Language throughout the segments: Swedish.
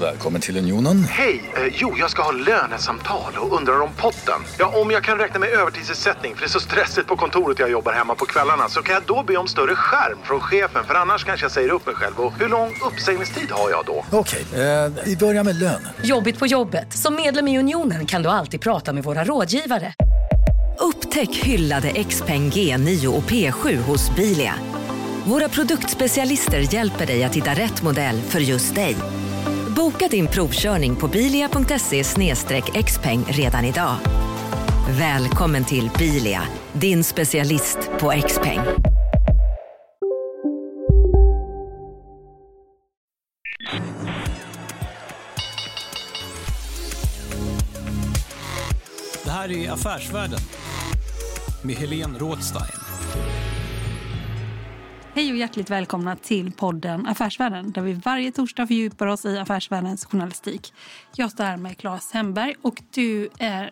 Välkommen till Unionen. Hej! Eh, jo, jag ska ha lönesamtal och undrar om potten. Ja, om jag kan räkna med övertidsersättning för det är så stressigt på kontoret jag jobbar hemma på kvällarna så kan jag då be om större skärm från chefen för annars kanske jag säger upp mig själv. Och hur lång uppsägningstid har jag då? Okej, eh, vi börjar med lön. Jobbigt på jobbet. Som medlem i Unionen kan du alltid prata med våra rådgivare. Upptäck hyllade XPeng G9 och P7 hos Bilia. Våra produktspecialister hjälper dig att hitta rätt modell för just dig. Boka din provkörning på bilia.se xpeng redan idag. Välkommen till Bilia, din specialist på X-peng. Det här är Affärsvärlden med Helene Rådstein. Hej och hjärtligt välkomna till podden Affärsvärlden där vi varje torsdag fördjupar oss i affärsvärldens journalistik. Jag står här med Claes Hemberg och du är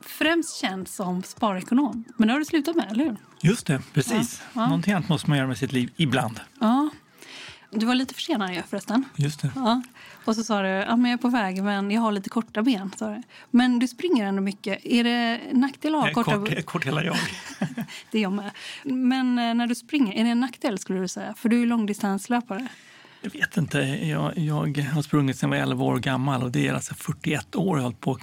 främst känd som sparekonom. Men det har du slutat med, eller hur? Just det, precis. Ja, ja. Någonting annat måste man göra med sitt liv ibland. Ja. Du var lite försenad ju förresten. Just det. Ja. Och så sa du ja, men jag är på väg men jag har lite korta ben. Sa du. Men du springer ändå mycket. Är det nackdel att ha korta är kort hela jag. Det är jag med. Men eh, när du springer, är det en nackdel skulle du säga? För du är långdistanslöpare. Jag vet inte. Jag, jag har sprungit sedan jag var 11 år gammal och det är alltså 41 år jag har hållit på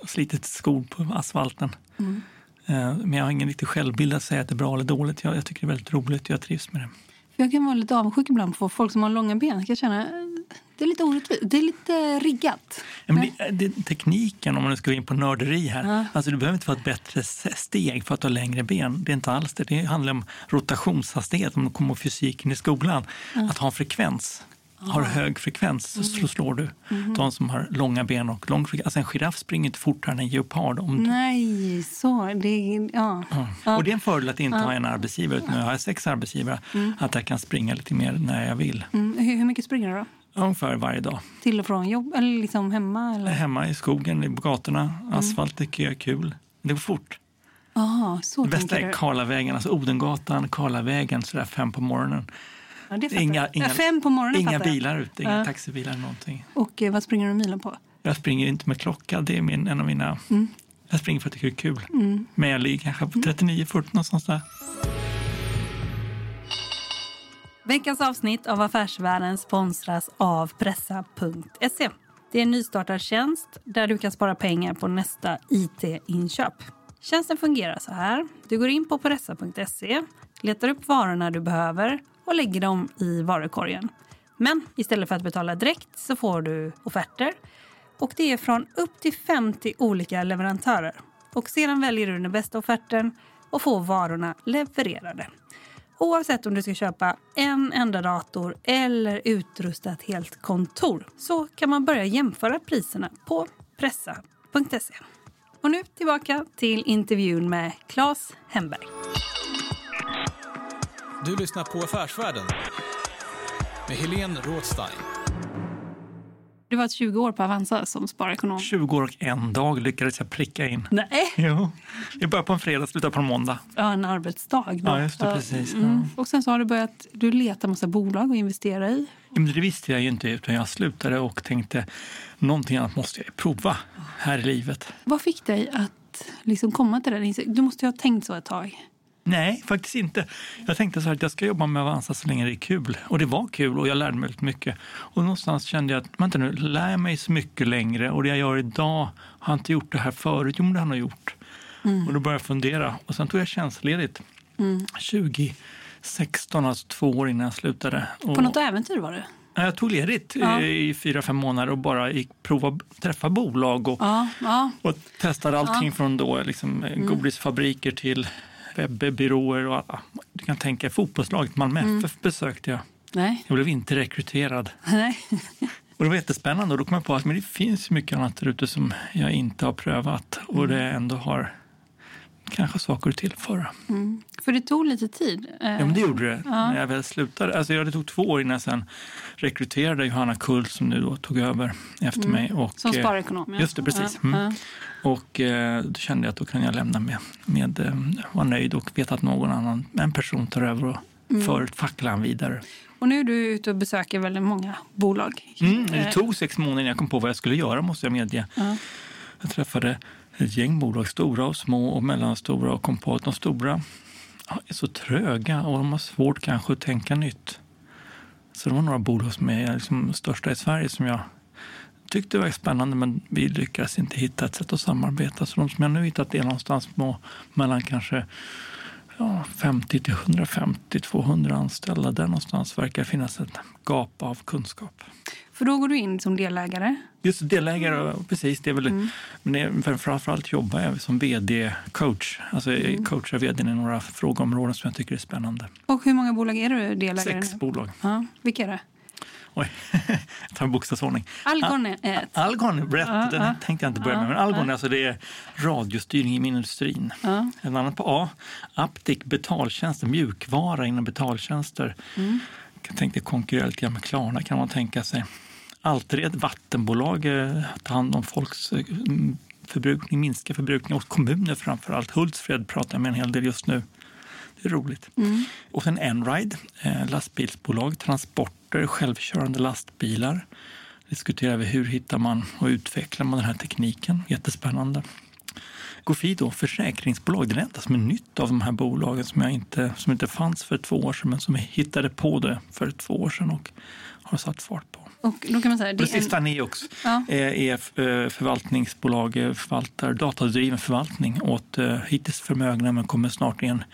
och slitit skor på asfalten. Mm. Eh, Men jag har ingen riktig självbild att säga att det är bra eller dåligt. Jag, jag tycker det är väldigt roligt och jag trivs med det. Jag kan vara lite avundsjuk ibland på folk som har långa ben. Jag kan känna det är lite orättvist. Det är lite riggat. Ja, men det, det, tekniken, om man nu ska gå in på nörderi här. Ja. Alltså, du behöver inte få ett bättre steg för att ha längre ben. Det är inte alls det. Det handlar om rotationshastighet, om du kommer fysiken i skolan. Att ha en frekvens. Har hög frekvens Mm. så slår du de som har långa ben och lång frekvens. Alltså en giraff springer inte fortare än en geopard. Om du, Nej, så. Det är, ja. Ja. Och det är en fördel att inte ha en arbetsgivare, utan jag har sex arbetsgivare. Att jag kan springa lite mer när jag vill. Mm. Hur, hur mycket springer du då? Ungefär varje dag. Till och från jobb? Eller liksom hemma? Eller? Hemma i skogen, på gatorna. Asfalt tycker jag är kul. Det går fort. Aha, så Det bästa är. Karlavägen, alltså Odengatan, Karlavägen, sådär fem på morgonen. Ja, det fattar Inga, inga, Fem på morgonen inga bilar ute, inga Ja. taxibilar eller någonting. Och eh, vad springer du milen på? Jag springer inte med klocka, det är min, en av mina... Mm. Jag springer för att det är kul. Men jag ligger kanske på 39-40 någonstans där. Veckans avsnitt av Affärsvärlden sponsras av Pressa.se. Det är en nystartad tjänst där du kan spara pengar på nästa IT-inköp. Tjänsten fungerar så här. Du går in på Pressa.se, letar upp varorna du behöver och lägger dem i varukorgen. Men istället för att betala direkt så får du offerter och det är från upp till 50 olika leverantörer. Och sedan väljer du den bästa offerten och får varorna levererade. Oavsett om du ska köpa en enda dator eller utrusta ett helt kontor så kan man börja jämföra priserna på pressa.se. Och nu tillbaka till intervjun med Claes Hemberg. Du lyssnar på Affärsvärlden med Helene Rådstein. Du var 20 år på Avanza som sparekonom. 20 år och en dag lyckades jag pricka in. Nej, Jo. Jag började på en fredag, slutade på en måndag. ja, en arbetsdag. Då. Ja, just det, precis. Mm. Och sen så har du börjat du leta massa bolag att investera i. Ja, men det visste jag ju inte, utan jag slutade och tänkte någonting annat måste jag prova här i livet. Vad fick dig att liksom komma till den? Du måste ju ha tänkt så ett tag. Nej, faktiskt inte. Jag tänkte så här att jag ska jobba med Avanza så länge det är kul. Och det var kul och jag lärde mig väldigt mycket. Och någonstans kände jag att, vänta nu, lär mig så mycket längre och det jag gör idag, har jag inte gjort det här förut? Jo, men det har jag nog gjort. Och då började jag fundera. Och sen tog jag tjänstledigt 2016, alltså två år innan jag slutade. Och, På något äventyr var det? Ja, jag tog ledigt Ja. eh, i fyra, fem månader och bara gick prova träffa bolag och, Ja, ja. och testade allting från då, liksom, eh, godisfabriker till webbyråer och alla. Du kan tänka fotbollslaget Malmö FF besökte jag. Nej. Jag blev inte rekryterad. Nej. Och det var jättespännande och då kom jag på att men det finns mycket annat där ute som jag inte har prövat och det ändå har kanske saker att tillföra. Mm. För det tog lite tid. eh, Ja, men det gjorde det. Ja. När jag väl slutade. Alltså, det tog två år innan jag sen rekryterade Johanna Kull som nu då tog över efter mig. Och, Mm. Som eh, sparekonom. Ja. Just det, precis. Ja, Mm. Och eh, då kände jag att då kan jag lämna med, med vara nöjd och veta att någon annan, en person tar över och Mm. för facklan vidare. Och nu är du ute och besöker väldigt många bolag. Mm, det tog sex månader innan jag kom på vad jag skulle göra måste jag medge. Ja. Jag träffade ett gäng bolag, stora och små och mellanstora och kom på att de stora är så tröga och de har svårt kanske att tänka nytt. Så det var några bolag som är liksom största i Sverige som jag tyckte var spännande men vi lyckades inte hitta ett sätt att samarbeta. Så de som jag nu hittat är någonstans på mellan kanske ja, 50 till 150, 200 anställda. Där någonstans verkar finnas ett gap av kunskap. För då går du in som delägare. Just delägare, precis. Det är väl, Men det är, framförallt jobbar jag som vd-coach. Alltså jag coachar vdn i några frågeområden som jag tycker är spännande. Och hur många bolag är du delägare Sex nu? bolag. Ja, vilka är det? Oj, jag tar en bokstavsordning. Algon är ett. Algon, rätt, Ja, den ja. tänkte jag inte börja med. Men Algon ja. alltså det är radiostyrning inom industrin. Ja. En annan på A, Aptic, betaltjänster, mjukvara inom betaltjänster. Mm. Jag tänkte konkurrera lite grann med Klarna kan man tänka sig. Altered, vattenbolag, eh, tar hand om folks eh, förbrukning, minska förbrukning hos kommuner framför allt. Hultsfred pratar jag med en hel del just nu. Det är roligt. Mm. Och sen Enride, eh, lastbilsbolag, transporter, självkörande lastbilar. Diskuterar vi hur hittar man och utvecklar man den här tekniken. Jättespännande. Gofido, försäkringsbolag, det är det enda som är nytt av de här bolagen som, jag inte, som inte fanns för två år sedan men som vi hittade på det för två år sedan och har satt fart på. Och då kan man säga... Det Det sista en, Neox Ja. är, är eh, förvaltningsbolag, eh, förvaltar datadriven förvaltning åt eh, hittills förmögna men kommer snart igen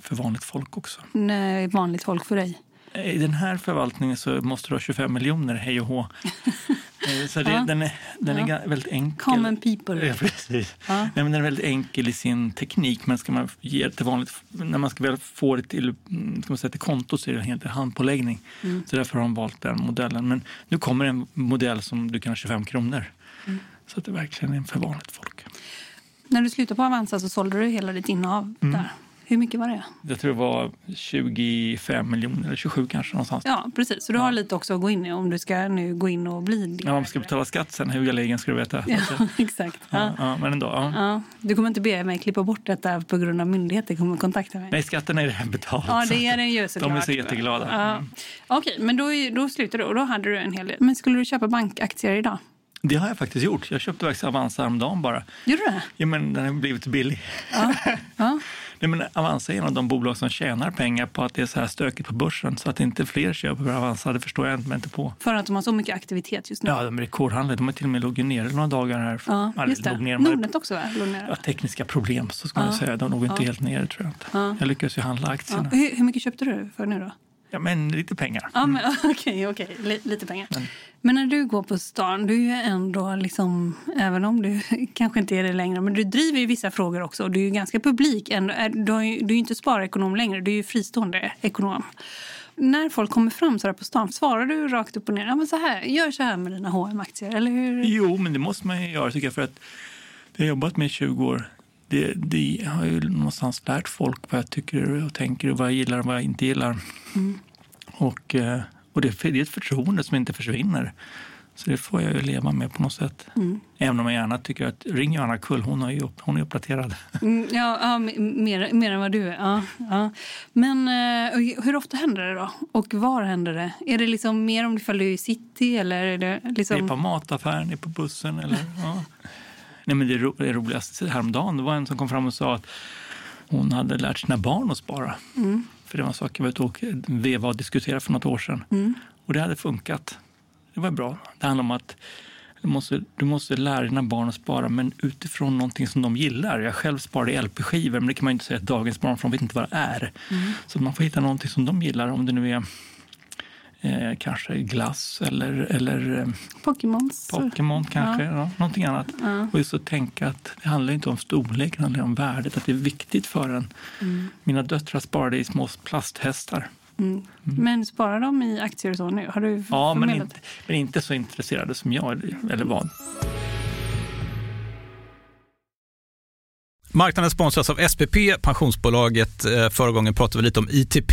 för vanligt folk också. nej, vanligt folk för dig. I den här förvaltningen så måste du ha 25 miljoner, hej och hå. Eh, Så det, Ja. den är, den är Ja. väldigt enkel. Common people. Ja, precis. Ja. Nej, men den är väldigt enkel i sin teknik, men ska man ge det till vanligt, när man ska väl få det till, mm, ska man säga, till konto så är det helt handpåläggning. Mm. Så därför har de valt den modellen. Men nu kommer en modell som du kan ha 25 kronor. Mm. Så att det verkligen är för vanligt folk. När du slutade på Avanza så sålde du hela ditt innehav Mm. där. Hur mycket var det? Jag tror det var 25 miljoner, eller 27 kanske någonstans. Ja, precis. Så du har lite också att gå in i om du ska nu gå in och bli. När man ska betala skatt sen, hugga ska du veta. Ja, exakt. Ja, Ja. ja, men ändå. Ja. Ja. Du kommer inte be mig klippa bort detta på grund av myndigheter kommer kontakta mig? Nej, skatten är redan betald. Ja, det är den ju såklart. De är så jätteglada. Ja. Mm. Okej, men då, då slutar du och då hade du en hel del. Men skulle du köpa bankaktier idag? Det har jag faktiskt gjort. Jag köpte faktiskt Avanza häromdagen bara. Gjorde du det? Ja, men den har blivit billig. Ja. ja. Nej, men Avanza är en av de bolag som tjänar pengar på att det är så här stökigt på börsen. Så att inte fler köper Avanza, det förstår jag inte, inte på. För att de har så mycket aktivitet just nu. Ja, de är rekordhandlare. De har till och med låg nere några dagar här. Ja, just det. ner, Nordnet också, va? Ner. Ja, tekniska problem, så ska man Ja. säga. De låg inte Ja. helt nere, tror jag inte. Ja. Jag lyckades ju handla aktierna. Hur, hur mycket köpte du för nu då? Ja, men lite pengar. Ja, men okej, okej. Li- Lite pengar. Men- Men när du går på stan, du är ju ändå liksom, även om du kanske inte är det längre, men du driver ju vissa frågor också. och Du är ju ganska publik ändå. Du, har ju, du är ju inte sparekonom längre, du är ju fristående ekonom. När folk kommer fram så på stan, svarar du rakt upp och ner? Ja, men så här, gör så här med dina H&M-aktier, eller hur? Jo, men det måste man ju göra tycker jag. För att det har jag jobbat med i 20 år. Det, det har ju någonstans lärt folk vad jag tycker och tänker och vad jag gillar och vad jag inte gillar. Och, eh, och det, det är ett förtroende som inte försvinner. Så det får jag ju leva med på något sätt. Även om jag gärna tycker att ring Johanna Kull, hon, har ju, hon är uppdaterad. Mm, ja, ja mer, mer än vad du är. Ja, ja. Men eh, hur ofta händer det då? Och var händer det? Är det liksom mer om du är i city eller är det liksom... Det är på mataffären, det är på bussen. Eller, ja. Nej, men det, ro, det roligaste häromdagen det var en som kom fram och sa att hon hade lärt sina barn att spara. För det var en sak jag var ute och veva och diskutera för något år sedan. Och det hade funkat. Det var bra. Det handlar om att du måste, du måste lära dina barn att spara, men utifrån någonting som de gillar. Jag själv sparade LP-skivor, men det kan man inte säga att dagens barn, för de vet inte vad det är. Så man får hitta någonting som de gillar, om det nu är eh, kanske glass eller, eller eh, Pokémons. Pokémon kanske, ja. någonting annat. Ja. Och just att tänka att det handlar inte om storlek, det handlar om värdet, att det är viktigt för en. Mina döttrar sparade i små plasthästar. Mm. Men sparar de i aktier och så nu? Har du Ja, men inte, men inte så intresserade som jag, eller- vad. Marknaden sponsras av SPP, pensionsbolaget. Eh, förra gången pratade vi lite om ITP.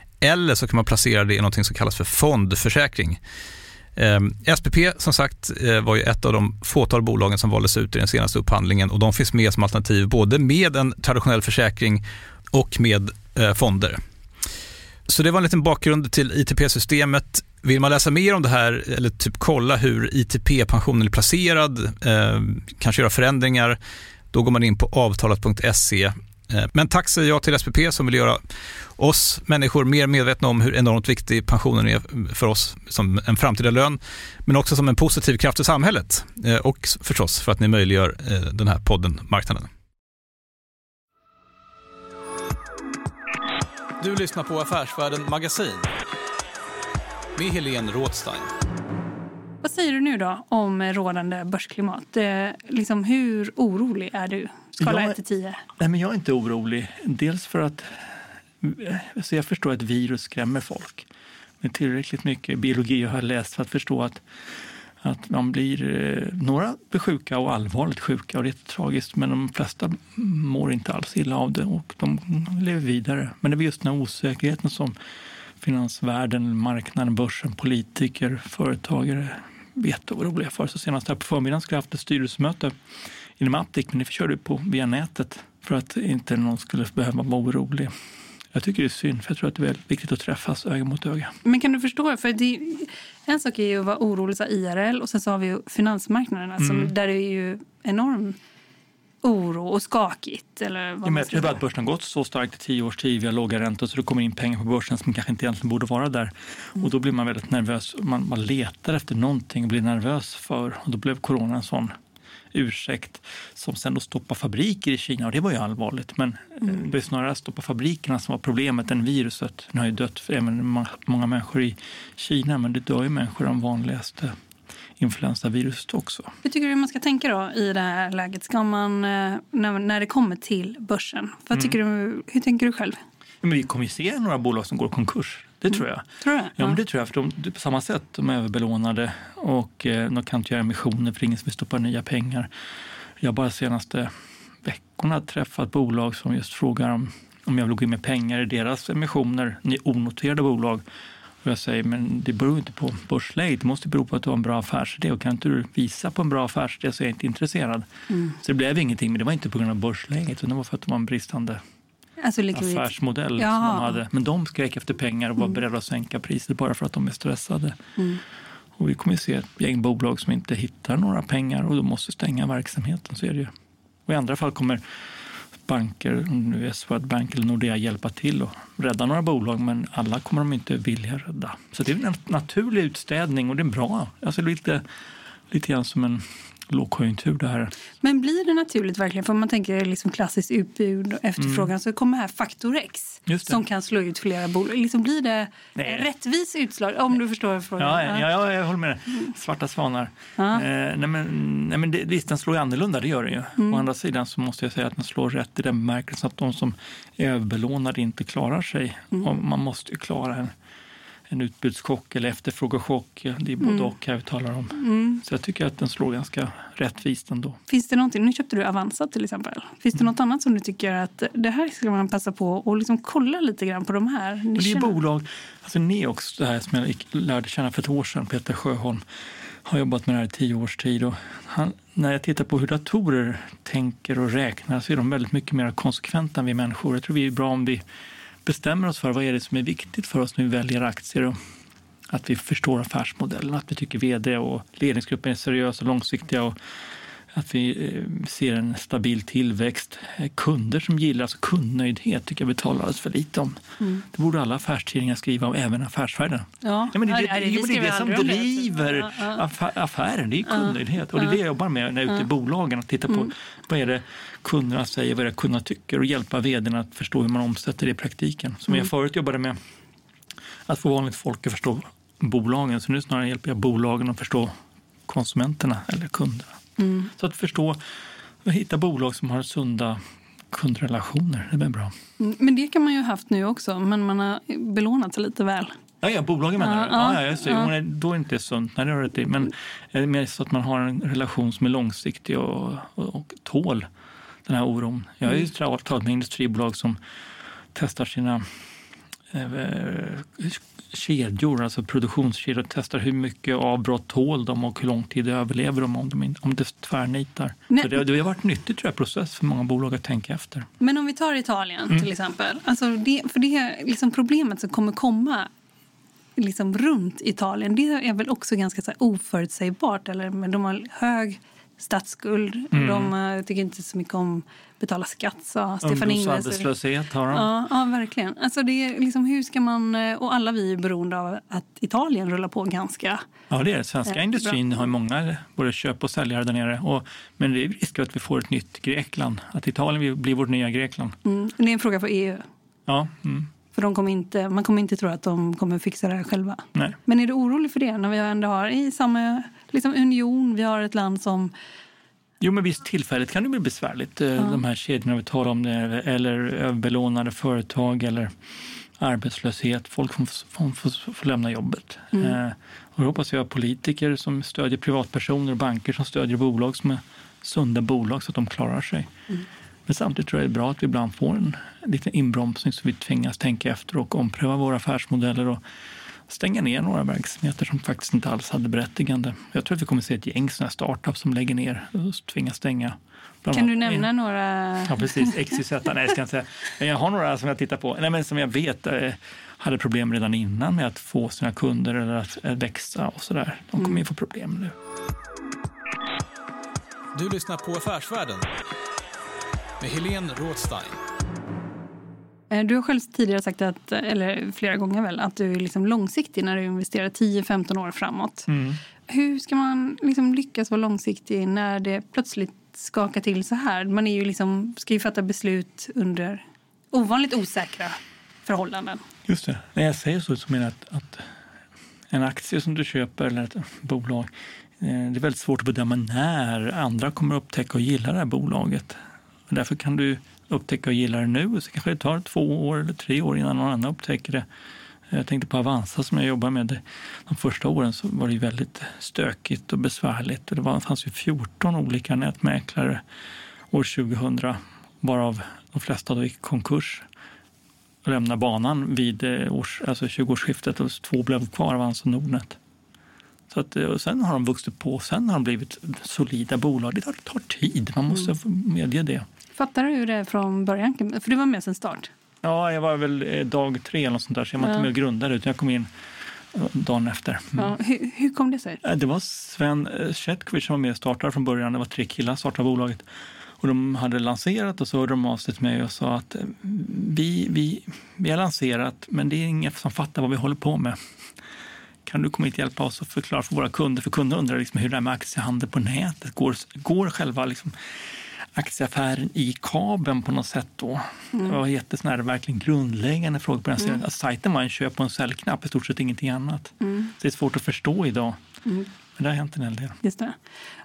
eller så kan man placera det i något som kallas för fondförsäkring. Eh, SPP som sagt eh, var ju ett av de fåtal bolagen som valdes ut i den senaste upphandlingen och de finns med som alternativ både med en traditionell försäkring och med eh, fonder. Så det var en liten bakgrund till ITP-systemet. Vill man läsa mer om det här eller typ kolla hur ITP-pensionen är placerad, eh, kanske göra förändringar, då går man in på avtalat.se men tack säger jag till SPP som vill göra oss människor mer medvetna om hur enormt viktig pensionen är för oss som en framtida lön, men också som en positiv kraft i samhället eh, och förstås för att ni möjliggör eh, den här podden Marknaden. Du lyssnar på Affärsvärlden Magasin med Helene Rådstein. Vad säger du nu då om rådande börsklimat? liksom, hur orolig är du? Skala 1 till 10. Nej, men jag är inte orolig. Dels för att alltså jag förstår att virus skrämmer folk. Men tillräckligt mycket biologi jag har läst för att förstå att, att man blir, eh, några blir sjuka och allvarligt sjuka och det är tragiskt men de flesta mår inte alls illa av det och de lever vidare. Men det är just den här osäkerheten som finansvärlden, marknaden, börsen, politiker, företagare är jätteoroliga för. Så senast här på förmiddagen skulle jag haft ett styrelsemöte inom Aptic, men det körde på via nätet för att inte någon skulle behöva vara orolig. Jag tycker det är synd, för jag tror att det är väldigt viktigt att träffas öga mot öga. Men kan du förstå? För det, en sak är ju att vara orolig så IRL och sen så har vi ju finansmarknaderna mm. som, där det är ju enorm oro och skakigt. Eller vad ja, men jag tror att börsen har gått så starkt i tio års tid. Vi har låga räntor så det kommer in pengar på börsen som kanske inte egentligen borde vara där. Mm. Och då blir man väldigt nervös. Man, man letar efter någonting och blir nervös för. Och då blev corona en sån ursäkt som sen då stoppar fabriker i Kina. Och det var ju allvarligt. Men eh, mm. det är snarare att stoppa fabrikerna som var problemet än viruset. Nu har ju dött även många människor i Kina, men det dör ju människor av vanligaste influensaviruset också. Hur tycker du man ska tänka då i det här läget? Ska man, eh, när, när det kommer till börsen? Vad mm. tycker du, hur tänker du själv? Men vi kommer ju se några bolag som går konkurs. Det tror jag. Tror du? Ja, men det tror jag. För de, på samma sätt, de är överbelånade och eh, de kan inte göra emissioner för ingen vill stoppa nya pengar. Jag har bara senaste veckorna träffat bolag som just frågar om, om jag vill gå in med pengar i deras emissioner, onoterade bolag. Och jag säger, men det beror inte på börsläget, det måste bero på att du har en bra affärsidé. Och kan inte du visa på en bra affärsidé så är jag inte intresserad. Mm. Så det blev ingenting, men det var inte på grund av börsläget, utan det var för att det var en bristande alltså affärsmodell ja. som de hade. Men de skrek efter pengar och var mm. beredda att sänka priset bara för att de är stressade. Mm. Och vi kommer att se ett gäng bolag som inte hittar några pengar och då måste stänga verksamheten. Så är det ju. Och I andra fall kommer banker, nu är Swedbank eller Nordea hjälpa till och rädda några bolag men alla kommer de inte vilja rädda. Så det är en naturlig utstädning och det är bra. Alltså lite, lite grann som en lågkonjunktur det här. Men blir det naturligt verkligen? För om man tänker liksom klassiskt utbud och efterfrågan så kommer här faktor X Mm. Som kan slå ut flera bolag. Liksom blir det Nej. rättvis utslag? Om du förstår frågan. Ja, ja, ja, jag håller med dig. Svarta svanar. Ja. Eh, nej men, nej men det, visst, den slår ju annorlunda, det gör den ju. Mm. Å andra sidan så måste jag säga att den slår rätt i den bemärkelsen att de som är överbelånade inte klarar sig. Mm. Och man måste ju klara en, en utbudschock eller efterfrågechock. Det är både Mm. och här vi talar om. Så jag tycker att den slår ganska rättvist ändå. Finns det någonting, nu köpte du Avanza till exempel. Finns det något annat som du tycker att det här ska man passa på och liksom kolla lite grann på de här Men det är nischerna? bolag, alltså Neox, det här som jag lärde känna för ett år sedan, Peter Sjöholm, har jobbat med det här i tio års tid. Och han, när jag tittar på hur datorer tänker och räknar så är de väldigt mycket mer konsekventa än vi människor. Jag tror vi är bra om vi bestämmer oss för vad är det som är viktigt för oss när vi väljer aktier. Och att vi förstår affärsmodellen, att vi tycker vd och ledningsgruppen är seriösa och långsiktiga. Och att vi eh, ser en stabil tillväxt. Kunder som gillar, alltså kundnöjdhet tycker jag vi talar alldeles för lite om. Det borde alla affärstidningar skriva om, även Affärsvärlden. Ja, Ja, men det, Ja, det, det, men det är det som det. driver Ja, affären, det är kundnöjdhet. Och det är det jag jobbar med när jag är ute i bolagen, att titta på vad är det kunderna säger, vad är det kunderna tycker och hjälpa vdn att förstå hur man omsätter det i praktiken. Som jag förut jobbade med, att få vanligt folk att förstå bolagen. Så nu snarare hjälper jag bolagen att förstå konsumenterna eller kunderna. Så att förstå och hitta bolag som har sunda kundrelationer, det är bra. Mm, Men det kan man ju ha haft nu också, men man har belånat sig lite väl. Ja, ja bolagen menar du? Ja, Ja, ja, ja. Nej, Då är det inte sunt. Nej, det har rätt i. Men eh, mer så att man har en relation som är långsiktig och, och, och tål den här oron. Jag har ju Mm. talat med industribolag som testar sina eh, kedjor, alltså produktionskedjor, testar hur mycket avbrott tål de och hur lång tid överlever de om, de om det tvärnitar. Så det, det har varit nyttigt tror jag, process för många bolag att tänka efter. Men om vi tar Italien Mm. till exempel. Alltså det, för det är liksom problemet som kommer komma liksom runt Italien. Det är väl också ganska så här oförutsägbart. Eller, men de har hög statsskuld. Mm. De eh, tycker inte så mycket om att betala skatt, sa Stefan Ingves. Ungdomsarbetslöshet har de. Ja, ja, verkligen. Alltså det är liksom, hur ska man, eh, och alla vi är beroende av att Italien rullar på ganska... Ja, det är det. Svenska Ja, industrin bra. har många både köp och säljare där nere. Och, men det är risk att vi får ett nytt Grekland. Att Italien blir vårt nya Grekland. Mm, det är en fråga för EU. Ja, mm, För de kommer inte, man kommer inte tro att de kommer fixa det här själva. nej. Men är du orolig för det när vi ändå har i samma liksom, union, vi har ett land som... Jo, men visst tillfälligt kan det bli besvärligt. eh, De här kedjorna vi talar om, eller överbelånade företag eller arbetslöshet. Folk får, får, lämna jobbet. Eh, och då hoppas jag politiker som stödjer privatpersoner och banker som stödjer bolag som är sunda bolag så att de klarar sig. Men samtidigt tror jag det är bra att vi ibland får en liten inbromsning så vi tvingas tänka efter och ompröva våra affärsmodeller och stänga ner några verksamheter som faktiskt inte alls hade berättigande. Jag tror att vi kommer att se ett gäng sådana här startups som lägger ner och tvingas stänga. Bland Kan du nämna några... Ja, precis. XYZ. Nej, jag ska inte säga. Men jag har några som jag tittar på, nej, men som jag vet eh, hade problem redan innan med att få sina kunder eller att eh, växa och sådär. De kommer ju få problem nu. Du lyssnar på Affärsvärlden med Helene Rådstein. Eh, Du har själv tidigare sagt, att, eller flera gånger väl, att du är liksom långsiktig när du investerar 10-15 år framåt. Mm. Hur ska man liksom lyckas vara långsiktig när det plötsligt skakar till så här? Man är ju liksom, ska ju fatta beslut under ovanligt osäkra förhållanden. Just det. När jag säger så så menar jag att, att en aktie som du köper eller ett bolag, eh, det är väldigt svårt att bedöma när andra kommer att upptäcka och gilla det här bolaget. Därför kan du upptäcka och gilla det nu så kanske det tar två år eller tre år innan någon annan upptäcker det. Jag tänkte på Avanza som jag jobbar med. De första åren så var det väldigt stökigt och besvärligt. Det var, fanns ju 14 olika nätmäklare år 2000, varav de flesta då gick i konkurs och lämnade banan vid eh, års, alltså 20-årsskiftet och två blev kvar, Avanza och Nordnet. Så att, eh, och sen har de vuxit på och sen har de blivit solida bolag. Det tar, tar tid, man måste få medge det. Fattar du det från början? För du var med sen start. Ja, jag var väl eh, dag tre eller något sånt där, så jag var Ja. inte med och grundade utan jag kom in eh, dagen efter. Mm. Ja, hur, hur kom det sig? Eh, Det var Sven Chetkovic som var med och startade från början. Det var tre killar som startade bolaget. Och de hade lanserat och så hörde de av sig till mig och sa att vi, vi, vi har lanserat men det är ingen som fattar vad vi håller på med. kan du komma hit och hjälpa oss och förklara för våra kunder? För kunder undrar liksom hur det är med aktiehandel på nätet. Går, går själva liksom aktieaffären i kabeln på något sätt då? Mm. Det var jättesnär, verkligen grundläggande frågor på den sidan. Alltså, sajten var en köp och en säljknapp, i stort sett ingenting annat. Mm. Så det är svårt att förstå idag. Men det har hänt en hel del. Just det.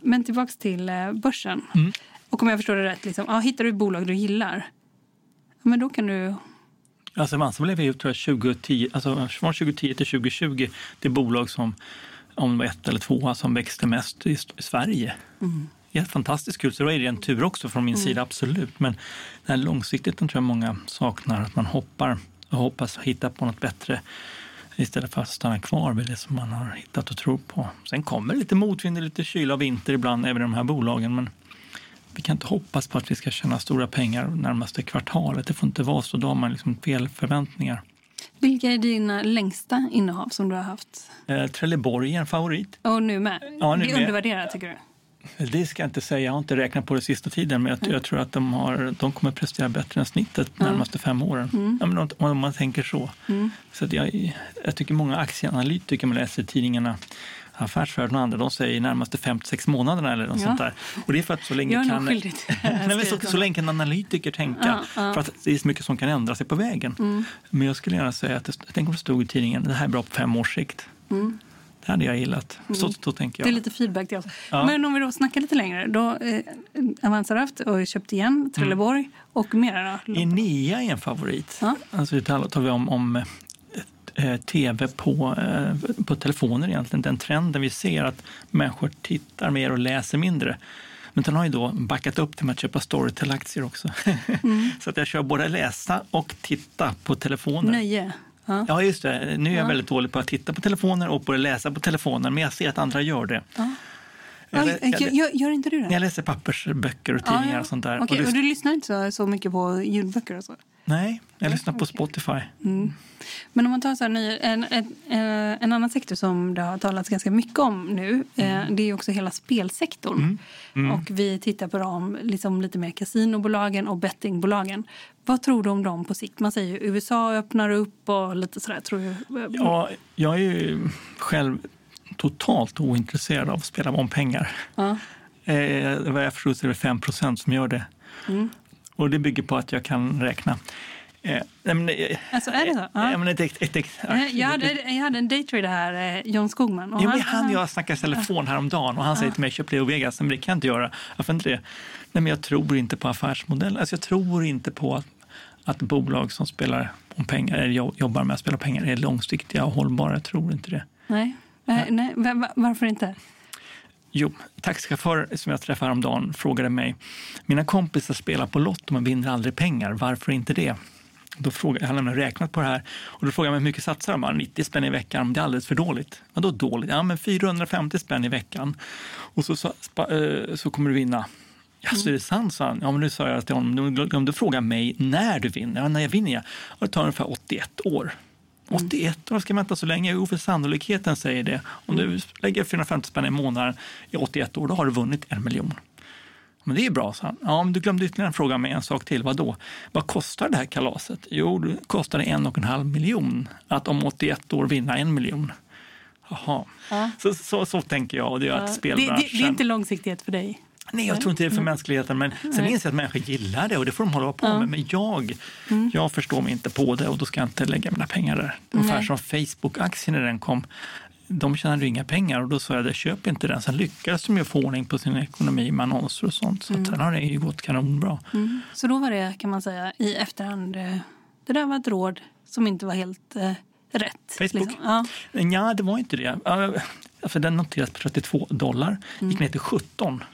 Men tillbaks till eh, börsen. Mm. Och om jag förstår det rätt, liksom, ja, hittar du bolag du gillar, men då kan du... Alltså Avanza blev ju tror jag, 2010, alltså från 2010 till 2020 det bolag som, om det var ett eller två, som växte mest i, i Sverige. Mm. Ja, fantastiskt kul, så det var ju en tur också från min sida, absolut. Men den här långsiktigheten tror jag många saknar, att man hoppar och hoppas hitta på något bättre istället för att stanna kvar vid det som man har hittat och tror på. Sen kommer lite motvind lite kyla och vinter ibland även i de här bolagen, men vi kan inte hoppas på att vi ska tjäna stora pengar närmaste kvartalet. Det får inte vara så. Då har man liksom fel förväntningar. Vilka är dina längsta innehav som du har haft? Eh, Trelleborg är en favorit. Och nu med? Ja, nu det är undervärderat tycker du? Det ska jag inte säga. Jag har inte räknat på det sista tiden, men jag, jag tror att de, har, de kommer prestera bättre än snittet de närmaste fem åren. Ja, men om, om man tänker så. så att jag, jag tycker många aktieanalytiker man läser i tidningarna Affärsvärlden och andra, de säger närmaste 5-6 månaderna eller något Ja. sånt där. Och det är för att så länge kan... Nej, så, så länge kan analytiker tänka. Ja. För att det är så mycket som kan ändra sig på vägen. Men jag skulle gärna säga att det, tänk om det stod i tidningen, det här är bra på fem års sikt. Det hade jag gillat. Så, så tänker Det är jag. lite feedback till oss. Ja. Men om vi då snackar lite längre. Då, eh, Avanza har haft och köpt igen Trelleborg och mera då? Enea är en favorit. Ja. Alltså, det talar vi om, om eh, tv på, eh, på telefoner egentligen. Den trenden vi ser att människor tittar mer och läser mindre. Men den har ju då backat upp till att köpa Storytel-aktier också. Så att jag kör både läsa och titta på telefoner. Nöje. Ja. Ja, just det. Nu är jag Ja. väldigt dålig på att titta på telefoner och på att läsa på telefoner, men jag ser att andra gör det. Ja. Jag, jag, gör, gör, inte du det? jag läser pappersböcker och tidningar och sånt där. Okej, och och, lyssnar- du lyssnar inte så, så mycket på ljudböcker och så? Nej, jag lyssnar på Spotify. Men om man tar så här, ny- en, en, eh, en annan sektor som det har talats ganska mycket om nu, eh, det är också hela spelsektorn. Och vi tittar på dem, liksom lite mer kasinobolagen och bettingbolagen. Vad tror du om dem på sikt? Man säger ju USA öppnar upp och lite sådär. Tror du? Ja, jag är ju själv totalt ointresserad av att spela om pengar. Ja. Eh, vad jag förstår så är det 5 som gör det. Mm. Och det bygger på att jag kan räkna. Eh, nej, eh, Alltså, är det så? Ja. Ja. men ett, ett, ett, ett, Jag hade, jag hade en daytrader här, eh, John Skogman. och Ja, men han jag snackade i telefon häromdagen och han säger till mig köp Leo Vegas. Men det kan jag inte göra. Varför inte det? Nej, men jag tror inte på affärsmodellen. Alltså, jag tror inte på att, att bolag som spelar om pengar, eller jo- jobbar med att spela pengar är långsiktiga och hållbara. Jag tror inte det. Nej, nej. va- varför inte? Jo, taxichaufför som jag träffade häromdagen frågade mig, mina kompisar spelar på Lotto men vinner aldrig pengar, varför inte det? Då frågade, han hade räknat på det här och då frågade jag mig hur mycket satsar de? Bara, 90 spänn i veckan, det är alldeles för dåligt. Vadå dåligt? Ja, men 450 spänn i veckan. Och så, så, spa- eh, så kommer du vinna. Jaså, är det sant? sa han. Ja, men nu sa jag till honom, du glömde fråga mig när du vinner. Ja, när jag vinner? Ja, det tar ungefär 81 år. 81 år, ska jag vänta så länge? Jo, för sannolikheten säger det. Om du lägger 450 spänn i månaden i 81 år, då har du vunnit en miljon. Men det är bra, sa han. Ja, men du glömde ytterligare fråga mig en sak till. Vad då? Vad kostar det här kalaset? Jo, det kostar en och en halv miljon att om 81 år vinna en miljon. Jaha. Ja. Så, så, så tänker jag och det att Ja. Det, spelbranschen... det, det är inte långsiktighet för dig? Nej, jag tror inte det är för mänskligheten. Men sen Nej. inser jag att människor gillar det och det får de hålla på Ja. med. Men jag, jag förstår mig inte på det och då ska jag inte lägga mina pengar där. Ungefär Nej. som Facebook-aktien när den kom. De tjänade ju inga pengar och då sa jag det, köp inte den. Sen lyckades de ju få ordning på sin ekonomi med annonser och sånt. Så att sen har det ju gått kanonbra. Så då var det, kan man säga, i efterhand, eh, det där var ett råd som inte var helt eh, rätt. Facebook? liksom. Ja. Ja, det var inte det. Alltså, den noterades på 32 dollar, gick ner till 17.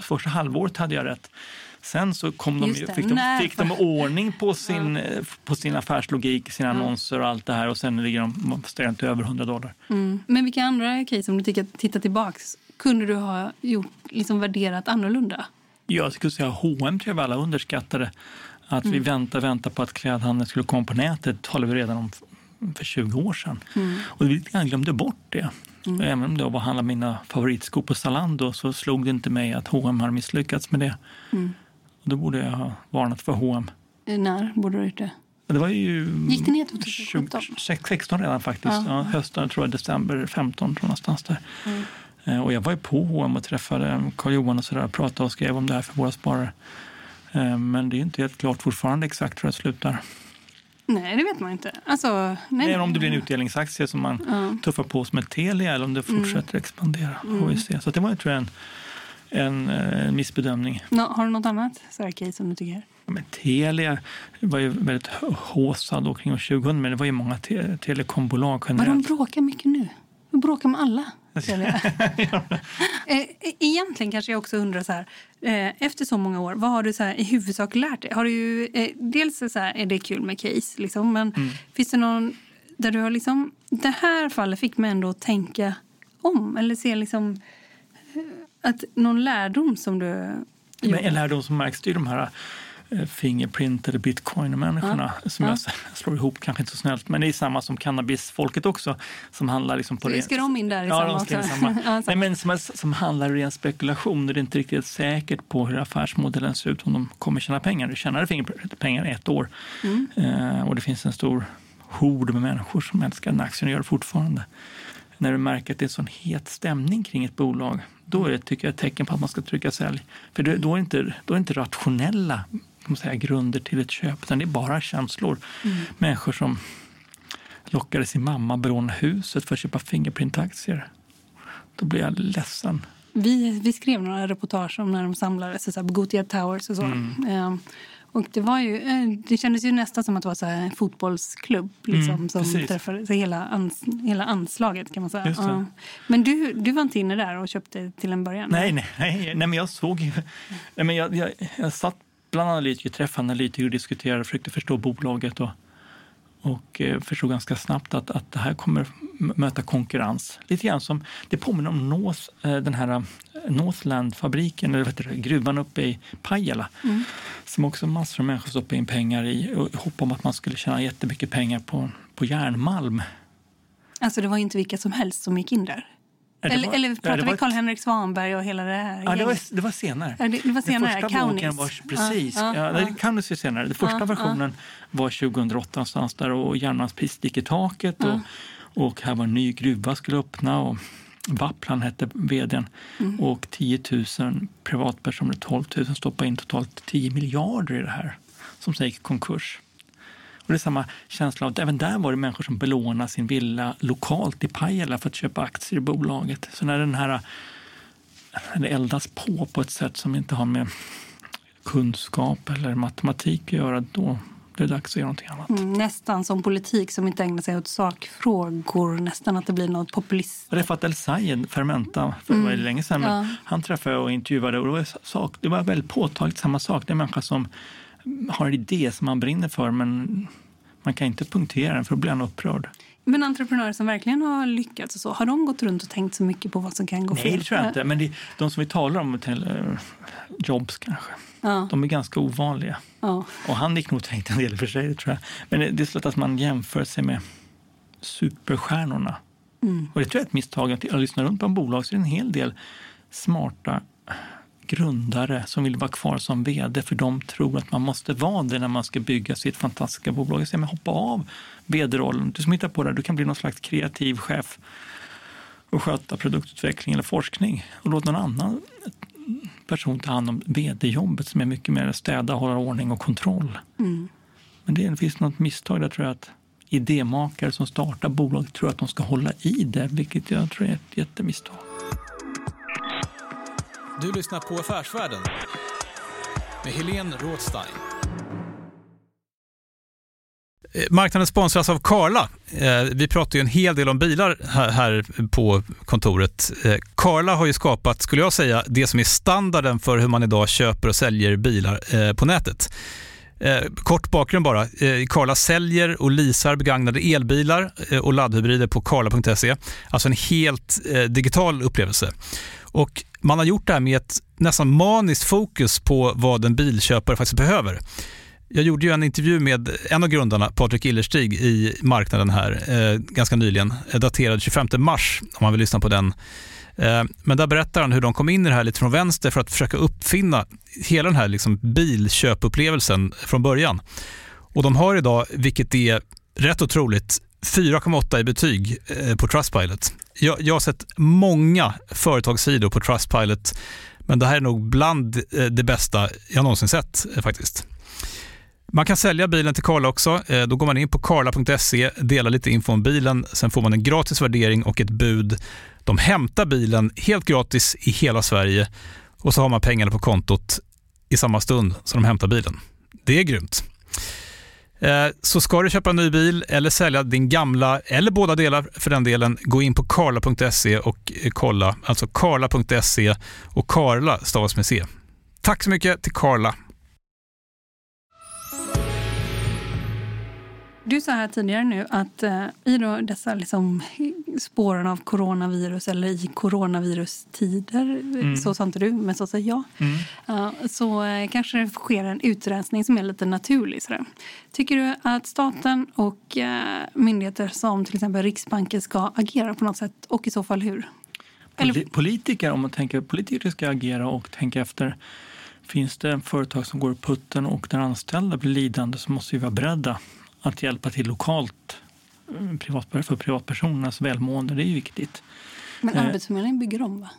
Första halvåret hade jag rätt. Sen så kom de, ju- fick, de, När- fick de ordning på sin, eh, på sin affärslogik, sina annonser och allt det här och sen ligger de inte över 100 dollar. Mm. Men vilka andra case, om du tittar, tittar tillbaks, kunde du ha gjort, liksom värderat annorlunda? Jag skulle säga H&M tror jag vi alla underskattade. Att vi väntar, väntar på att klädhandeln skulle komma på nätet talade vi redan om för 20 år sedan. Och vi lite grann glömde bort det. Även om det var handla om mina favoritskor på Zalando så slog det inte mig att H&M har misslyckats med det. Och då borde jag ha varnat för H&M. När borde du ha gjort det? Det var ju Gick det ner 2017? 2016 redan faktiskt. Ja. Ja, hösten, tror jag, december 15 tror jag, någonstans där. Mm. Eh, Och jag var ju på H&M och träffade Carl-Johan och sådär, pratade och skrev om det här för våra sparare. Eh, Men det är inte helt klart fortfarande exakt hur det slutar. Nej, det vet man inte. Alltså, nej, Eller om det blir en utdelningsaktie som man Ja. tuffar på som ett Telia eller om det fortsätter expandera. Får vi se. Så det var tror jag en, en, eh, en missbedömning. Nå, har du något annat case som du tycker? Ja, Men Telia var ju väldigt haussad kring år 2000 men det var ju många te telekombolag Vad de generellt. bråkar mycket nu. De bråkar med alla. Egentligen kanske jag också undrar så här, eh, efter så många år, vad har du så här i huvudsak lärt dig? Har du eh, dels så här, är det kul med case, liksom, men Mm. finns det någon där du har liksom, det här fallet fick mig ändå att tänka om eller se liksom eh, att någon lärdom som du Men en lärdom som märks det är de här Fingerprint eller bitcoin-människorna som Ja. jag slår ihop, kanske inte så snällt, men det är samma som cannabisfolket också som handlar liksom på Så ska de in där i Ja, samma samma. Ja, Nej, men som, som handlar ren spekulation och det är inte riktigt säkert på hur affärsmodellen ser ut om de kommer tjäna pengar. Du tjänar Fingerprint pengar i ett år Mm. eh, och det finns en stor hord med människor som älskar den aktien och gör det fortfarande. När du märker att det är en sån het stämning kring ett bolag, då är det tycker jag, ett tecken på att man ska trycka sälj. För då, är inte, då är det inte rationella man säga, grunder till ett köp, utan det är bara känslor. Människor som lockade sin mamma beråna huset för att köpa Fingerprint-aktier. Då blir jag ledsen. Vi, vi skrev några reportage om när de samlades på Gothia Towers och så. Mm. Ehm, och det, var ju, eh, det kändes ju nästan som att det var så en fotbollsklubb liksom, Mm, som precis. träffade så hela, ans, hela anslaget. kan man säga. Ja. Men du, du var inte inne där och köpte till en början? Nej, nej, nej, nej men jag såg ju... Nej, men jag, jag, jag satt bland analytiker, träffade analytiker och diskuterade och försökte förstå bolaget. Och, och eh, förstod ganska snabbt att, att det här kommer möta konkurrens. Lite grann som, det påminner om North, eh, den här eh, Northland-fabriken, eller vad heter det, gruvan uppe i Pajala. Som också massor av människor stoppade in pengar i och hopp om att man skulle tjäna jättemycket pengar på, på järnmalm. Alltså det var inte vilka som helst som gick in där? Eller var- eller pratar vi var- Karl-Henrik Svanberg och hela det här Ja, det var, det var senare. Det- det var senare, Den första Kaunis. boken var precis. Ja, Ja, ja. Kaunis är senare. Den första Ja, versionen var 2008 någonstans där och järnmalmspris gick i taket och, och här var en ny gruva skulle öppna och Vapplan hette vdn Mm. och 10 000 privatpersoner, 12 000 stoppade in totalt 10 miljarder i det här som sen gick i konkurs. Och det är samma känsla av att även där var det människor som belånade sin villa lokalt i Pajala för att köpa aktier i bolaget. Så när den här det eldas på på ett sätt som inte har med kunskap eller matematik att göra, då det dags att göra någonting annat. Mm, nästan som politik som inte ägnar sig åt sakfrågor. Nästan att det blir något populist. Refat El Sayed, Fermenta, för det var länge sedan, Mm. Ja. han träffade och intervjuade och det var, sak, det var väldigt påtagligt samma sak. Det är en människa som har en idé som man brinner för men man kan inte punktera den för då blir han upprörd. Men entreprenörer som verkligen har lyckats, och så, har de gått runt och tänkt så mycket på vad som kan gå fel? Nej, det tror jag inte. Men det, de som vi talar om, till, eh, Jobs kanske, Ja, de är ganska ovanliga. ja. Och han gick nog tänkt en del och för sig, tror jag. Men det, det är så att man jämför sig med superstjärnorna. Och det tror jag är ett misstag. Att jag lyssnar runt på en bolag så är det en hel del smarta grundare som vill vara kvar som vd för de tror att man måste vara det när man ska bygga sitt fantastiska bolag. Jag säger, men hoppa av vd-rollen. Du som hittar på det, du kan bli någon slags kreativ chef och sköta produktutveckling eller forskning och låt någon annan person ta hand om vd-jobbet som är mycket mer städa, hålla ordning och kontroll. Men det finns något misstag där tror jag att idémakare som startar bolag tror att de ska hålla i det, vilket jag tror är ett jättemisstag. Du lyssnar på Affärsvärlden med Helene Rådstein. Eh, marknaden sponsras av Karla. Eh, vi pratar ju en hel del om bilar här- på kontoret. Eh, karla har ju skapat, skulle jag säga, det som är standarden för hur man idag köper och säljer bilar på nätet. Kort bakgrund bara. Karla säljer och leasar begagnade elbilar och laddhybrider på karla.se. Alltså en helt digital upplevelse. Och man har gjort det här med ett nästan maniskt fokus på vad en bilköpare faktiskt behöver. Jag gjorde ju en intervju med en av grundarna, Patrik Illerstig, i marknaden här eh, ganska nyligen, eh, daterad 25 mars, om man vill lyssna på den. Eh, men där berättar han hur de kom in i det här lite från vänster för att försöka uppfinna hela den här liksom bilköpupplevelsen från början. Och de har idag, vilket är rätt otroligt, 4,8 i betyg eh, på Trustpilot. Jag, jag har sett många företagssidor på Trustpilot, men det här är nog bland eh, det bästa jag någonsin sett eh, faktiskt. Man kan sälja bilen till Karla också. Eh, då går man in på karla.se, delar lite info om bilen, sen får man en gratis värdering och ett bud. De hämtar bilen helt gratis i hela Sverige och så har man pengarna på kontot i samma stund som de hämtar bilen. Det är grymt. Eh, så ska du köpa en ny bil eller sälja din gamla, eller båda delar för den delen, gå in på karla.se och eh, kolla. Alltså karla.se och Karla stavas med C. Tack så mycket till Karla. Du sa här tidigare nu att uh, i dessa liksom, spåren av coronavirus eller i coronavirustider, mm. så sa inte du, men så säger jag, mm. uh, så uh, kanske det sker en utrensning som är lite naturlig. Sådär. Tycker du att staten och myndigheter som till exempel Riksbanken ska agera på något sätt och i så fall hur? Eller... Politiker, om man tänker politiker ska agera och tänka efter Finns det företag som går i putten och där anställda blir lidande så måste vi vara beredda att hjälpa till lokalt eh, för privatpersonernas välmående. Det är ju viktigt. Men eh, Arbetsförmedlingen bygger om va?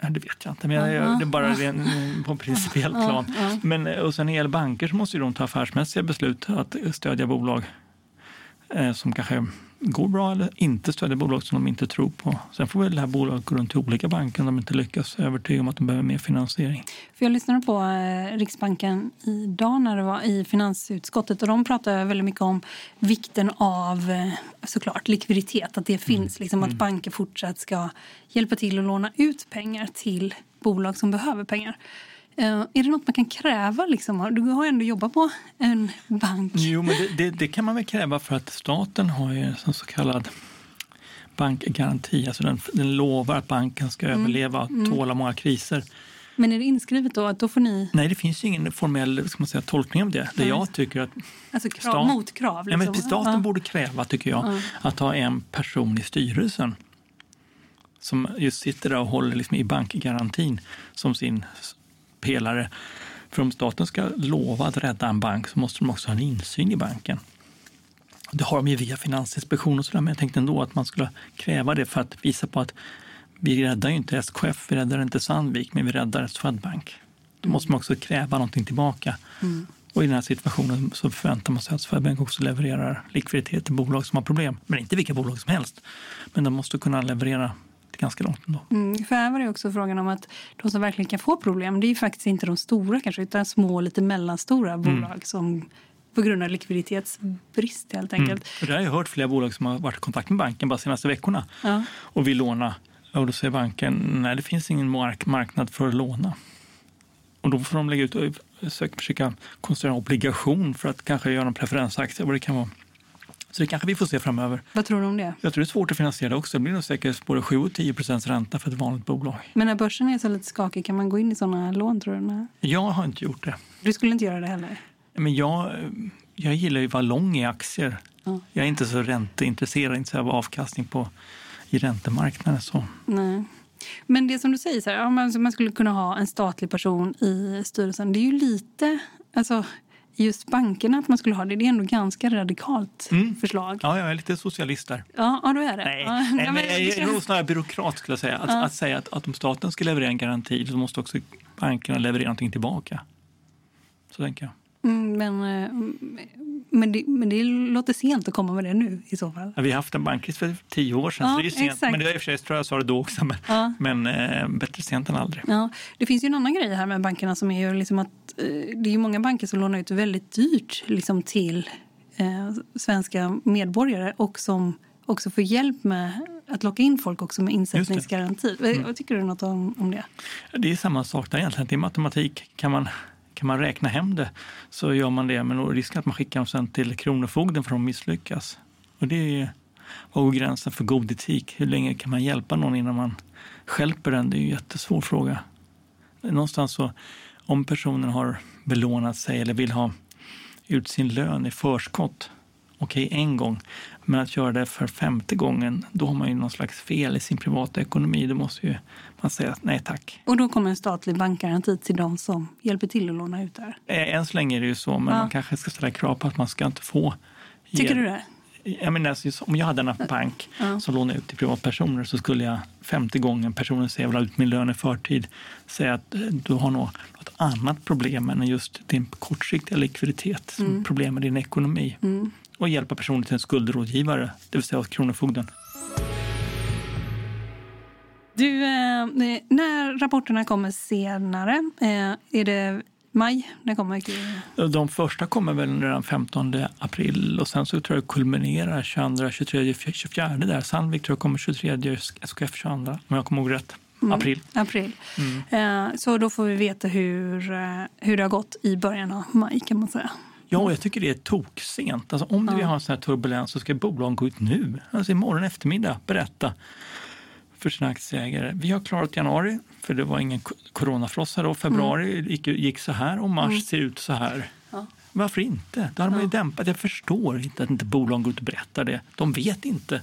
Det vet jag inte, men jag, jag, det är bara ren, på principiellt plan. Men, eh, och sen när det gäller banker så måste de ta affärsmässiga beslut att stödja bolag eh, som kanske går bra eller inte stödja bolag som de inte tror på. Sen får väl det här bolaget gå runt till olika banker om de inte lyckas övertyga om att de behöver mer finansiering. För jag lyssnade på eh, Riksbanken idag när det var i finansutskottet och de pratade väldigt mycket om vikten av eh, såklart likviditet, att det finns, mm. liksom, att mm. banker fortsatt ska hjälpa till att låna ut pengar till bolag som behöver pengar. Uh, är det något man kan kräva? Liksom? Du har ju ändå jobbat på en bank. Jo, men det, det, det kan man väl kräva för att staten har ju en så kallad bankgaranti. Alltså den, den lovar att banken ska mm. överleva och mm. tåla många kriser. Men är det inskrivet då att då får ni... Nej, det finns ju ingen formell ska man säga, tolkning av det. Det jag tycker att... Alltså krav, stat... motkrav? Liksom. Ja, men staten ja. borde kräva, tycker jag, ja. att ha en person i styrelsen som just sitter där och håller liksom i bankgarantin som sin pelare. För om staten ska lova att rädda en bank så måste de också ha en insyn i banken. Det har de ju via Finansinspektionen och sådär, men jag tänkte ändå att man skulle kräva det för att visa på att vi räddar ju inte SKF, vi räddar inte Sandvik, men vi räddar Swedbank. Då måste man också kräva någonting tillbaka. Mm. Och i den här situationen så förväntar man sig att Swedbank också levererar likviditet till bolag som har problem. Men inte vilka bolag som helst. Men de måste kunna leverera ganska långt ändå. Mm, för här var det också frågan om att de som verkligen kan få problem, det är faktiskt inte de stora kanske, utan små, lite mellanstora mm. bolag som på grund av likviditetsbrist helt enkelt. Mm. Det har jag hört flera bolag som har varit i kontakt med banken bara de senaste veckorna ja. och vill låna. Och då säger banken, nej det finns ingen mark marknad för att låna. Och då får de lägga ut och försöka konstruera en obligation för att kanske göra en preferensaktie, vad det kan vara. Så det kanske vi får se framöver. Vad tror du om det? Jag tror det är svårt att finansiera det också. Det blir nog säkert både 7 och 10 procents ränta för ett vanligt bolag. Men när börsen är så lite skakig, kan man gå in i sådana lån tror du? Jag har inte gjort det. Du skulle inte göra det heller? Men jag, jag gillar ju att vara lång i aktier. Ja. Jag är inte så ränteintresserad, inte så av avkastning på, i räntemarknaden. Så. Nej. Men det som du säger, så här, ja, man skulle kunna ha en statlig person i styrelsen. Det är ju lite... Alltså, just bankerna att man skulle ha det, det är ändå ganska radikalt mm. förslag. Ja, jag är lite socialist där. Ja, ja du är det. Nej, ja, nej men, jag är nog snarare byråkrat skulle jag säga. Att, ja. att säga att, att om staten ska leverera en garanti så måste också bankerna leverera någonting tillbaka. Så tänker jag. Mm, men, eh, men, det, men det låter sent att komma med det nu i så fall. Ja, vi har haft en bankkris för tio år sedan, ja, så det är sent. Exakt. Men det var i och för sig, tror jag sa det då också, men, ja. men eh, bättre sent än aldrig. Ja. Det finns ju en annan grej här med bankerna som är ju liksom att eh, det är ju många banker som lånar ut väldigt dyrt liksom, till eh, svenska medborgare och som också får hjälp med att locka in folk också med insättningsgaranti. Mm. Vad tycker du något om, om det? Det är samma sak där egentligen. Är matematik. Kan man kan man räkna hem det så gör man det. Men risken att man skickar dem sen till Kronofogden för att de misslyckas. Och det är, vad går gränsen för god etik? Hur länge kan man hjälpa någon innan man skälper den? Det är en jättesvår fråga. Någonstans så, om personen har belånat sig eller vill ha ut sin lön i förskott okej okay, en gång. Men att göra det för femte gången, då har man ju någon slags fel i sin privata ekonomi. Då måste ju man säga nej tack. Och då kommer en statlig bankgaranti till de som hjälper till att låna ut där? Eh, än så länge är det ju så, men ja. man kanske ska ställa krav på att man ska inte få Tycker du det? Jag menar, om jag hade en bank ja. som lånade ut till privatpersoner så skulle jag 50 gånger personen säger vill ha ut min lön i förtid säga att eh, du har något annat problem än just din kortsiktiga likviditet som mm. problem med din ekonomi. Mm. Och hjälpa personen till en skuldrådgivare, det vill säga Kronofogden. Du, eh, när rapporterna kommer senare, eh, är det maj? När kommer De första kommer väl redan 15 april och sen så tror jag det kulminerar 22, 23, 24 där. Sandvik tror jag kommer 23, SKF 22 om jag kommer ihåg rätt. Mm. April. april. Mm. Eh, så då får vi veta hur, eh, hur det har gått i början av maj kan man säga. Ja, jag tycker det är toksent. Alltså, om ja. vi har en sån här turbulens så ska bolagen gå ut nu. Alltså imorgon eftermiddag berätta för sina aktieägare. Vi har klarat januari, för det var ingen coronafrossa då. Februari mm. gick, gick, så här och mars mm. ser ut så här. Ja. Varför inte? Då har man ju dämpat. Jag förstår inte att inte bolagen går ut och berättar det. De vet inte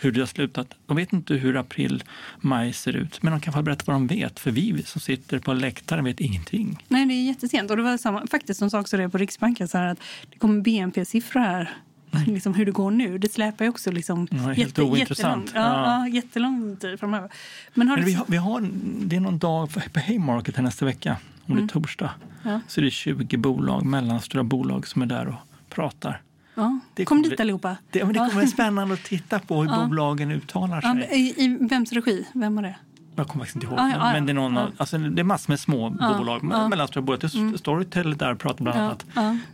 hur det har slutat. De vet inte hur april, maj ser ut. Men de kan få berätta vad de vet. För vi som sitter på läktaren vet ingenting. Nej, det är jättesent. Och det var samma, faktiskt som sa också det på Riksbanken. Så att det kommer BNP-siffror här Mm. liksom hur det går nu. Det släpar ju också liksom ja, helt jätte, ointressant. Jättelång, ja, ja. jättelång tid framöver. Men, har Men vi, har, vi har, det är någon dag på Haymarket här nästa vecka, om mm. det är mm. torsdag. Ja. Så det är 20 bolag, mellanstora bolag som är där och pratar. Ja. Det Kom dit allihopa. Det, men det kommer bli spännande att titta på hur bolagen uttalar sig. I, I vems regi? Vem var det? Jag kommer faktiskt inte ihåg. Ah, ja, men det är, någon, ja. alltså, det är massor med små ah, bolag, ah. mellanstora bolag. Mm. Storytel där pratar bland annat.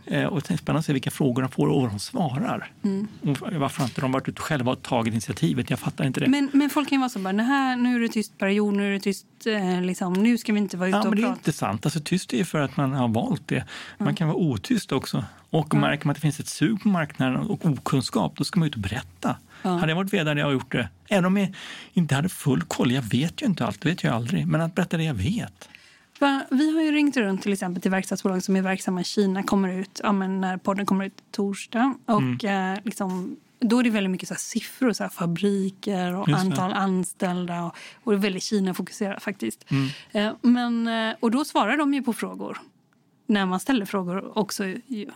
Eh, och det är spännande att se vilka frågor de får och vad de svarar. Mm. Och varför har inte de varit ute själva och tagit initiativet? Jag fattar inte det. Men, men folk kan ju vara så bara, här, nu är det tyst period, nu är det tyst, eh, liksom, nu ska vi inte vara ute ja, och men prata. Det är inte sant. Alltså, tyst är ju för att man har valt det. Man kan vara otyst också. Och märker man att det finns ett sug på marknaden och okunskap, då ska man ut och berätta. Ja. Hade jag varit vd hade jag gjort det. Även om jag inte hade full koll. Jag vet ju inte allt, det vet jag aldrig. Men att berätta det jag vet. Vi har ju ringt runt till exempel till verkstadsbolag som är verksamma i Kina. kommer ut, ja, när podden kommer ut torsdag. Och mm. eh, liksom, då är det väldigt mycket så siffror, så fabriker och antal anställda. Och, och det är väldigt Kina-fokuserat faktiskt. Mm. Eh, men, eh, och då svarar de ju på frågor. När man ställer frågor också.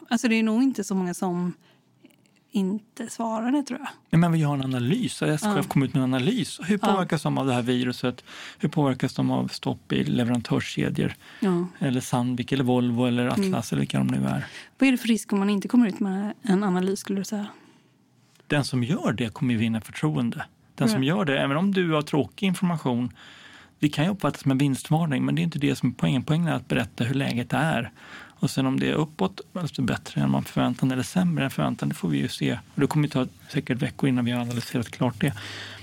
Alltså det är nog inte så många som inte svarade tror jag. Ja, men vi har en analys. SKF ja. kom ut med en analys. Hur påverkas ja. de av det här viruset? Hur påverkas de av stopp i leverantörskedjor? Ja. Eller Sandvik, eller Volvo, eller mm. Atlas mm. eller vilka de nu är. Vad är det för risk om man inte kommer ut med en analys skulle du säga? Den som gör det kommer vinna förtroende. Den som gör det, även om du har tråkig information, det kan ju uppfattas som en vinstvarning, men det är inte det som är poängen. Poängen är att berätta hur läget är och sen om det är uppåt, alltså bättre än man förväntar eller sämre än förväntan, det får vi ju se. Och det kommer ju ta säkert veckor innan vi har analyserat klart det.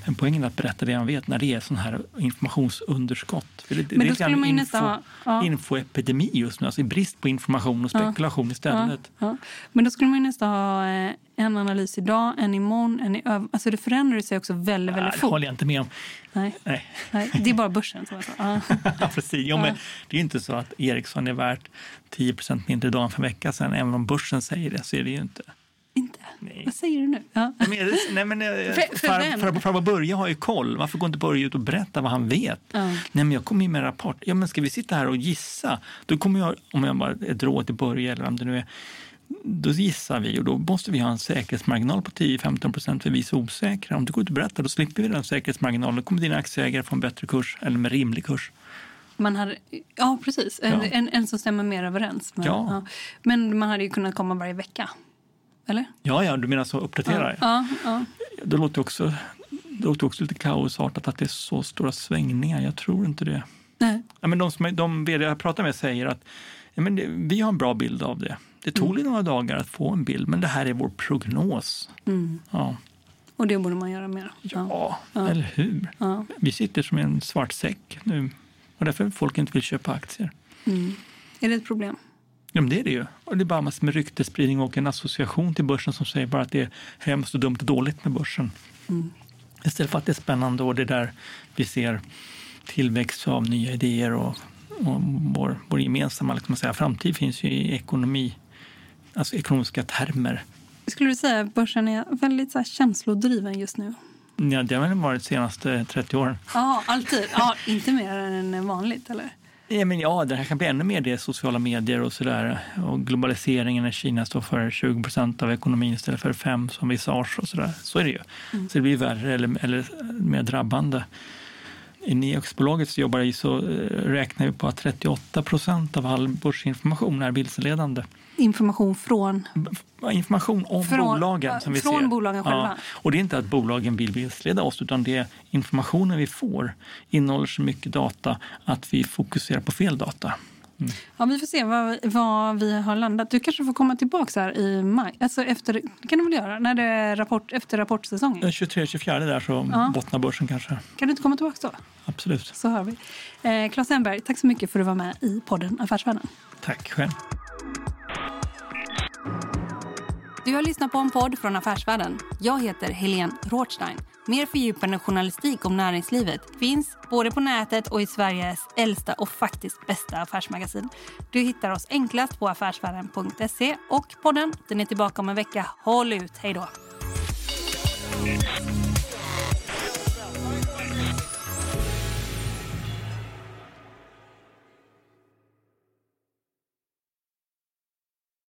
Men poängen är att berätta det man vet när det är sån här informationsunderskott. För det, Men då det är man info, nästan, ja. infoepidemi just nu, alltså brist på information och spekulation ja. istället. Ja. Men då skulle man nästan ha eh, en analys idag, en imorgon, en i över... Alltså det förändrar sig också väldigt, väldigt fort. Det håller jag inte med om. Nej. Nej. Nej. Det är bara börsen. Så ja. Precis. Jo, men det är inte så att Ericsson är värt 10% mindre idag än för en vecka sedan. Även om börsen säger det så är det ju inte. Nej. Vad säger du nu? Ja. Nej, men, eh, för, för, för Börje har ju koll. Varför går inte Börje ut och berättar vad han vet? Ja. Nej, men jag kommer ju med en rapport. Ja, men ska vi sitta här och gissa? Då kommer jag, om jag bara ett råd till Börje eller om det nu är då gissar vi och då måste vi ha en säkerhetsmarginal på 10-15 procent för vi är så osäkra. Om du går ut och berättar då slipper vi den säkerhetsmarginalen. Då kommer dina aktieägare få en bättre kurs eller med rimlig kurs. Man hade, ja, precis. En, ja. en, en som stämmer mer överens. Med, ja. ja. Men man hade ju kunnat komma varje vecka. Eller? Ja, ja du menar så uppdatera? Ja. Ja, Det, låter också, det låter också lite kaosartat att det är så stora svängningar. Jag tror inte det. Nej. Ja, men de, som, de vd jag pratar med säger att ja, men det, vi har en bra bild av det. Det tog mm. några dagar att få en bild, men det här är vår prognos. Mm. Ja. Och det borde man göra mer. Ja, ja. eller hur? Ja. Vi sitter som en svart säck nu och därför folk inte vill köpa aktier. Mm. Är det ett problem? Ja, men det är det ju. Och det är bara massor med ryktesspridning och en association till börsen som säger bara att det är hemskt och dumt och dåligt med börsen. Mm. Istället för att det är spännande och det är där vi ser tillväxt av nya idéer och, och vår, vår gemensamma liksom säga, framtid finns ju i ekonomi, alltså ekonomiska termer. Skulle du säga att börsen är väldigt så här känslodriven just nu? Ja, det har väl varit de senaste 30 åren. Ja, alltid. Ja, inte mer än vanligt, eller? Ja, men ja, det här kan bli ännu mer det, sociala medier och sådär. Och globaliseringen när Kina står för 20 procent av ekonomin istället för 5 som Visage och sådär. Så är det ju. Mm. Så det blir värre eller, eller mer drabbande. I Neox-bolaget så jobbar så eh, räknar vi på att 38 procent av all börsinformation är vilseledande. Information från? Information om från, bolagen som vi från ser. bolagen själva? Ja. Och det är inte att bolagen vill vilseleda oss utan det är informationen vi får innehåller så mycket data att vi fokuserar på fel data. Mm. Ja, vi får se vad, vad, vi har landat. Du kanske får komma tillbaka här i maj. Alltså efter, kan du väl göra? När det är rapport, efter rapportsäsongen? 23-24 där så ja. bottnar börsen kanske. Kan du inte komma tillbaka då? Absolut. Så hör vi. Eh, Claes Enberg, tack så mycket för att du var med i podden Affärsvärlden. Tack själv. Du har lyssnat på en podd från Affärsvärlden. Jag heter Helene Rothstein. Mer fördjupande journalistik om näringslivet finns både på nätet och i Sveriges äldsta och faktiskt bästa affärsmagasin. Du hittar oss enklast på affärsvärlden.se och podden den är tillbaka om en vecka. Håll ut, hej då!